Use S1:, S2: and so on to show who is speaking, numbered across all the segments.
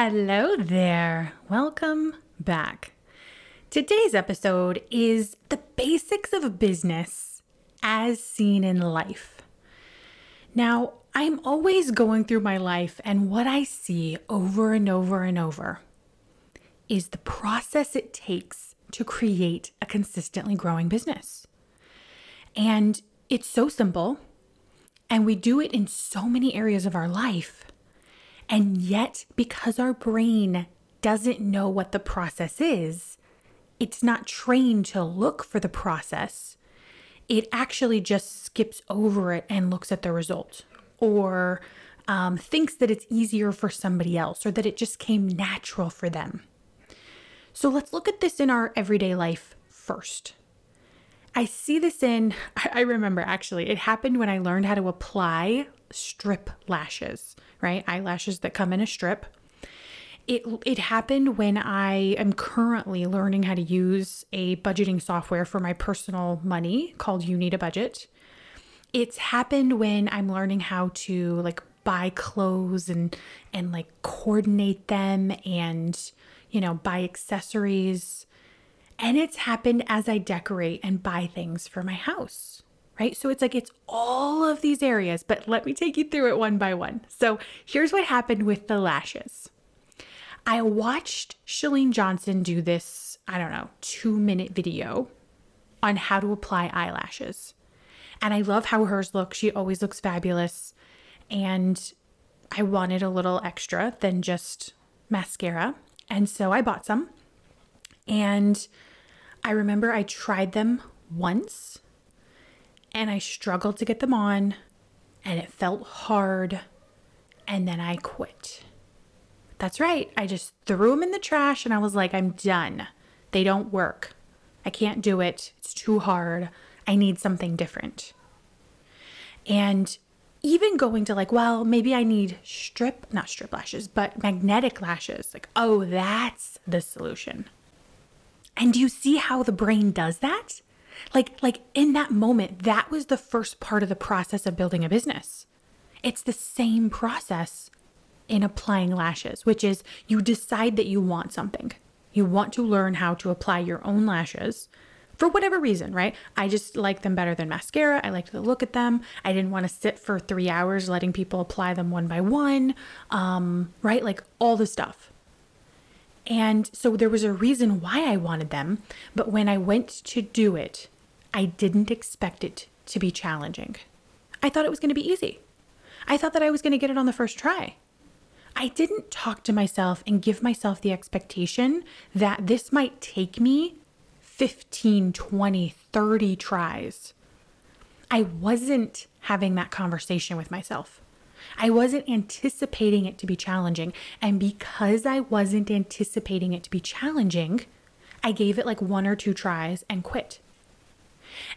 S1: Hello there. Welcome back. Today's episode is the basics of business as seen in life. Now, I'm always going through my life, and what I see over and over and over is the process it takes to create a consistently growing business. And it's so simple, and we do it in so many areas of our life. And yet, because our brain doesn't know what the process is, it's not trained to look for the process. It actually just skips over it and looks at the result or um, thinks that it's easier for somebody else or that it just came natural for them. So let's look at this in our everyday life first. I see this in, I remember actually, it happened when I learned how to apply strip lashes, right? Eyelashes that come in a strip. It, it happened when I am currently learning how to use a budgeting software for my personal money called You Need a Budget. It's happened when I'm learning how to like buy clothes and and like coordinate them and you know buy accessories and it's happened as I decorate and buy things for my house, right? So it's like it's all of these areas, but let me take you through it one by one. So here's what happened with the lashes. I watched Chalene Johnson do this, I don't know, two minute video on how to apply eyelashes. And I love how hers look. She always looks fabulous. And I wanted a little extra than just mascara. And so I bought some. And I remember I tried them once and I struggled to get them on and it felt hard and then I quit. That's right. I just threw them in the trash and I was like, I'm done. They don't work. I can't do it. It's too hard. I need something different. And even going to like, well, maybe I need strip, not strip lashes, but magnetic lashes. Like, oh, that's the solution. And do you see how the brain does that? Like like in that moment, that was the first part of the process of building a business. It's the same process in applying lashes, which is you decide that you want something. You want to learn how to apply your own lashes for whatever reason, right? I just like them better than mascara. I liked the look at them. I didn't want to sit for three hours letting people apply them one by one, um, right? Like all the stuff. And so there was a reason why I wanted them, but when I went to do it, I didn't expect it to be challenging. I thought it was going to be easy. I thought that I was going to get it on the first try. I didn't talk to myself and give myself the expectation that this might take me 15, 20, 30 tries. I wasn't having that conversation with myself. I wasn't anticipating it to be challenging. And because I wasn't anticipating it to be challenging, I gave it like one or two tries and quit.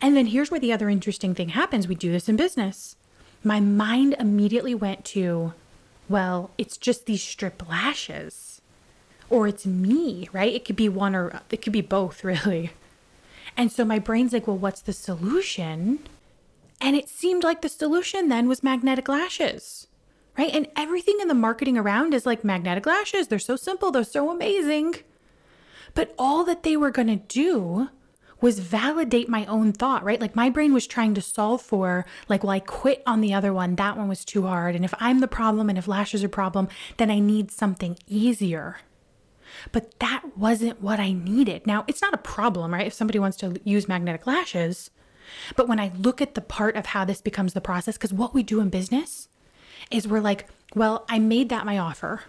S1: And then here's where the other interesting thing happens we do this in business. My mind immediately went to, well, it's just these strip lashes. Or it's me, right? It could be one or it could be both, really. And so my brain's like, well, what's the solution? And it seemed like the solution then was magnetic lashes, right? And everything in the marketing around is like magnetic lashes. They're so simple, they're so amazing. But all that they were going to do was validate my own thought, right? Like my brain was trying to solve for, like, well, I quit on the other one. That one was too hard. And if I'm the problem and if lashes are problem, then I need something easier. But that wasn't what I needed. Now, it's not a problem, right? If somebody wants to use magnetic lashes, but when I look at the part of how this becomes the process, because what we do in business is we're like, well, I made that my offer.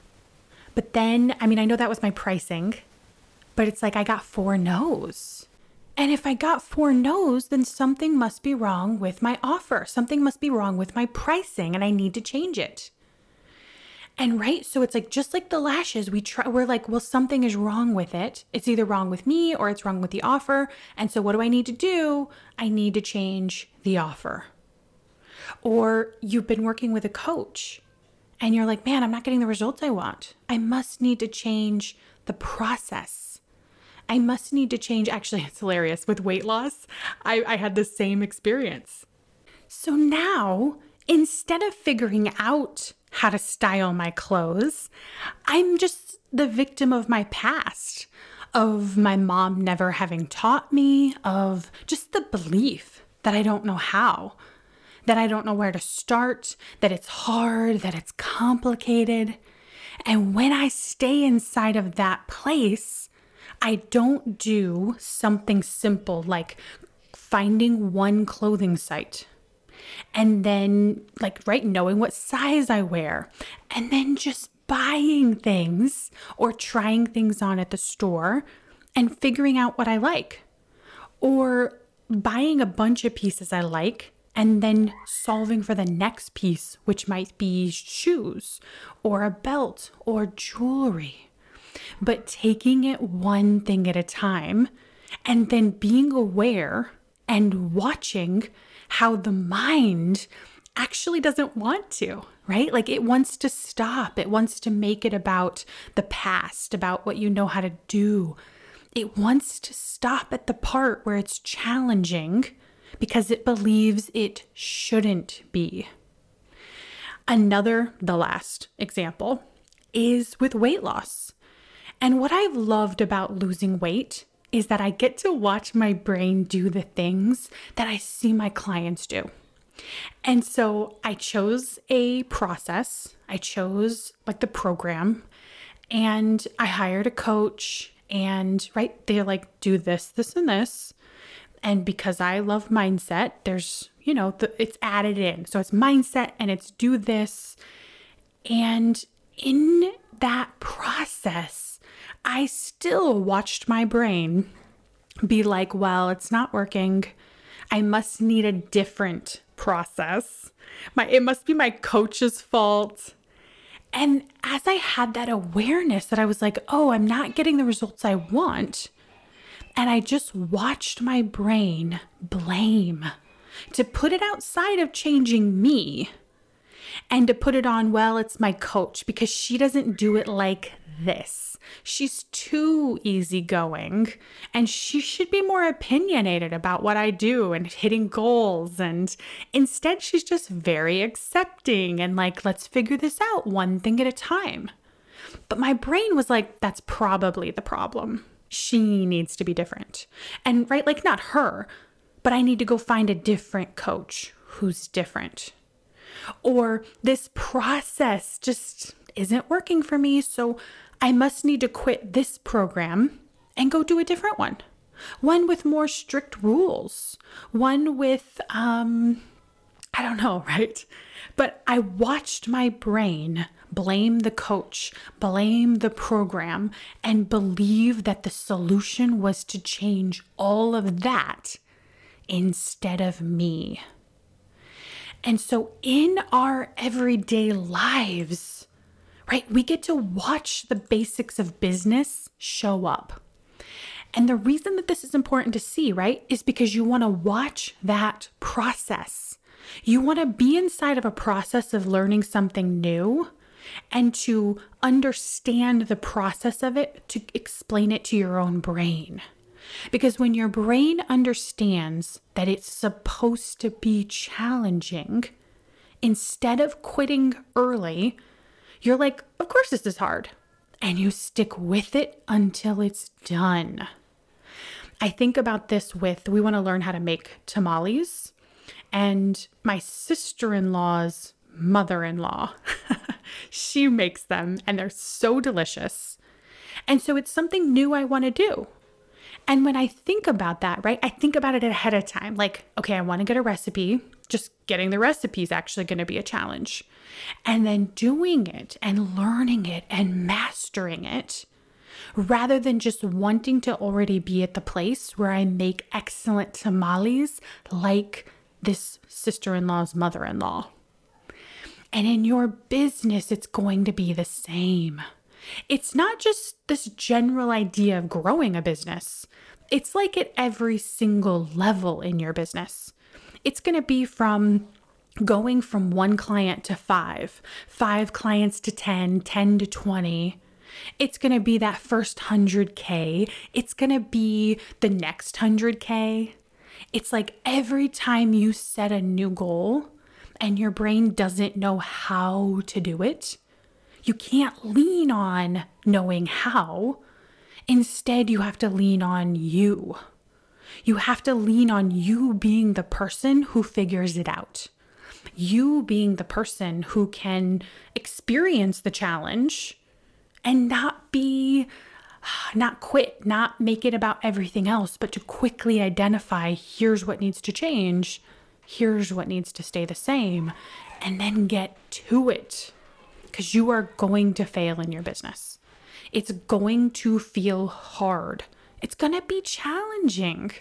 S1: But then, I mean, I know that was my pricing, but it's like I got four no's. And if I got four no's, then something must be wrong with my offer. Something must be wrong with my pricing, and I need to change it. And right, so it's like just like the lashes, we try we're like, well, something is wrong with it. It's either wrong with me or it's wrong with the offer. And so what do I need to do? I need to change the offer. Or you've been working with a coach and you're like, man, I'm not getting the results I want. I must need to change the process. I must need to change. Actually, it's hilarious with weight loss. I, I had the same experience. So now, instead of figuring out how to style my clothes, I'm just the victim of my past, of my mom never having taught me, of just the belief that I don't know how, that I don't know where to start, that it's hard, that it's complicated. And when I stay inside of that place, I don't do something simple like finding one clothing site and then like right knowing what size I wear. And then just buying things or trying things on at the store and figuring out what I like. Or buying a bunch of pieces I like and then solving for the next piece which might be shoes or a belt or jewelry. But taking it one thing at a time and then being aware and watching how the mind actually doesn't want to, right? Like it wants to stop. It wants to make it about the past, about what you know how to do. It wants to stop at the part where it's challenging because it believes it shouldn't be. Another, the last example, is with weight loss. And what I've loved about losing weight is that I get to watch my brain do the things that I see my clients do. And so I chose a process, I chose like the program, and I hired a coach. And right, they're like, do this, this, and this. And because I love mindset, there's, you know, the, it's added in. So it's mindset and it's do this. And in that process, I still watched my brain be like, well, it's not working. I must need a different process. My it must be my coach's fault. And as I had that awareness that I was like, oh, I'm not getting the results I want, and I just watched my brain blame to put it outside of changing me and to put it on, well, it's my coach because she doesn't do it like this. She's too easygoing and she should be more opinionated about what I do and hitting goals. And instead, she's just very accepting and like, let's figure this out one thing at a time. But my brain was like, that's probably the problem. She needs to be different. And right, like, not her, but I need to go find a different coach who's different. Or this process just isn't working for me. So I must need to quit this program and go do a different one. One with more strict rules, one with, um, I don't know, right? But I watched my brain blame the coach, blame the program, and believe that the solution was to change all of that instead of me. And so in our everyday lives, right, we get to watch the basics of business show up. And the reason that this is important to see, right, is because you want to watch that process. You want to be inside of a process of learning something new and to understand the process of it to explain it to your own brain. Because when your brain understands that it's supposed to be challenging, instead of quitting early, you're like, of course this is hard. And you stick with it until it's done. I think about this with we want to learn how to make tamales. And my sister in law's mother in law, she makes them and they're so delicious. And so it's something new I want to do. And when I think about that, right, I think about it ahead of time. Like, okay, I want to get a recipe. Just getting the recipe is actually going to be a challenge. And then doing it and learning it and mastering it rather than just wanting to already be at the place where I make excellent tamales like this sister in law's mother in law. And in your business, it's going to be the same. It's not just this general idea of growing a business, it's like at every single level in your business. It's going to be from going from one client to five, five clients to 10, 10 to 20. It's going to be that first 100K. It's going to be the next 100K. It's like every time you set a new goal and your brain doesn't know how to do it, you can't lean on knowing how. Instead, you have to lean on you. You have to lean on you being the person who figures it out. You being the person who can experience the challenge and not be, not quit, not make it about everything else, but to quickly identify here's what needs to change, here's what needs to stay the same, and then get to it. Because you are going to fail in your business. It's going to feel hard. It's going to be challenging.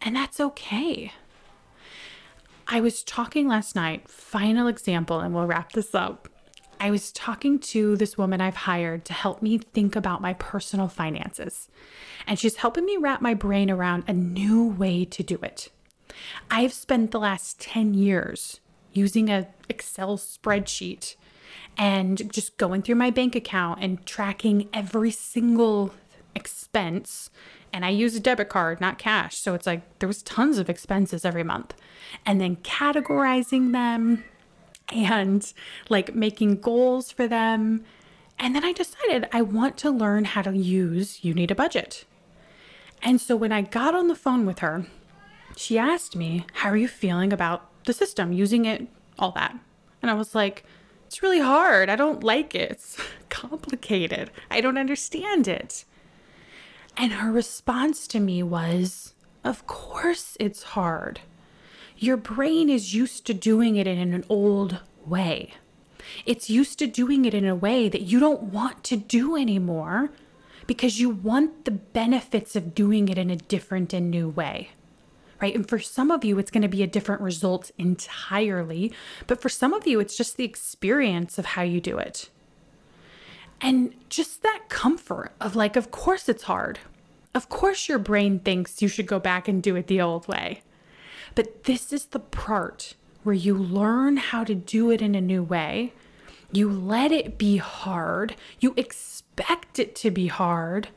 S1: And that's okay. I was talking last night, final example, and we'll wrap this up. I was talking to this woman I've hired to help me think about my personal finances. And she's helping me wrap my brain around a new way to do it. I've spent the last 10 years using a Excel spreadsheet and just going through my bank account and tracking every single expense and I use a debit card, not cash. So it's like there was tons of expenses every month. And then categorizing them and like making goals for them. And then I decided I want to learn how to use You Need a Budget. And so when I got on the phone with her, she asked me, How are you feeling about the system, using it, all that? And I was like, It's really hard. I don't like it. It's complicated. I don't understand it. And her response to me was, Of course it's hard. Your brain is used to doing it in an old way. It's used to doing it in a way that you don't want to do anymore because you want the benefits of doing it in a different and new way. Right? And for some of you, it's going to be a different result entirely. But for some of you, it's just the experience of how you do it. And just that comfort of like, of course it's hard. Of course your brain thinks you should go back and do it the old way. But this is the part where you learn how to do it in a new way. You let it be hard. You expect it to be hard.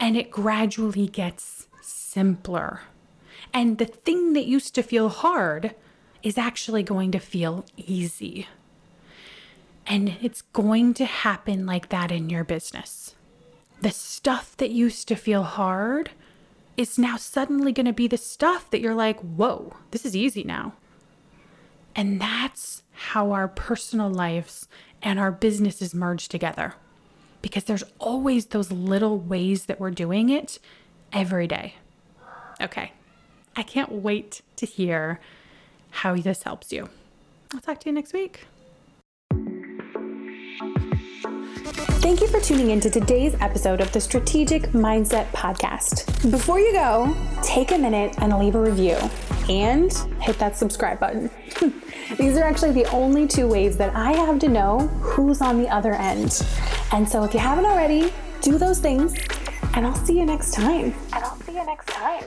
S1: And it gradually gets simpler. And the thing that used to feel hard is actually going to feel easy. And it's going to happen like that in your business. The stuff that used to feel hard is now suddenly going to be the stuff that you're like, whoa, this is easy now. And that's how our personal lives and our businesses merge together. Because there's always those little ways that we're doing it every day. Okay. I can't wait to hear how this helps you. I'll talk to you next week.
S2: Thank you for tuning in to today's episode of the Strategic Mindset Podcast. Before you go, take a minute and leave a review and hit that subscribe button. These are actually the only two ways that I have to know who's on the other end. And so if you haven't already, do those things, and I'll see you next time.
S3: And I'll see you next time.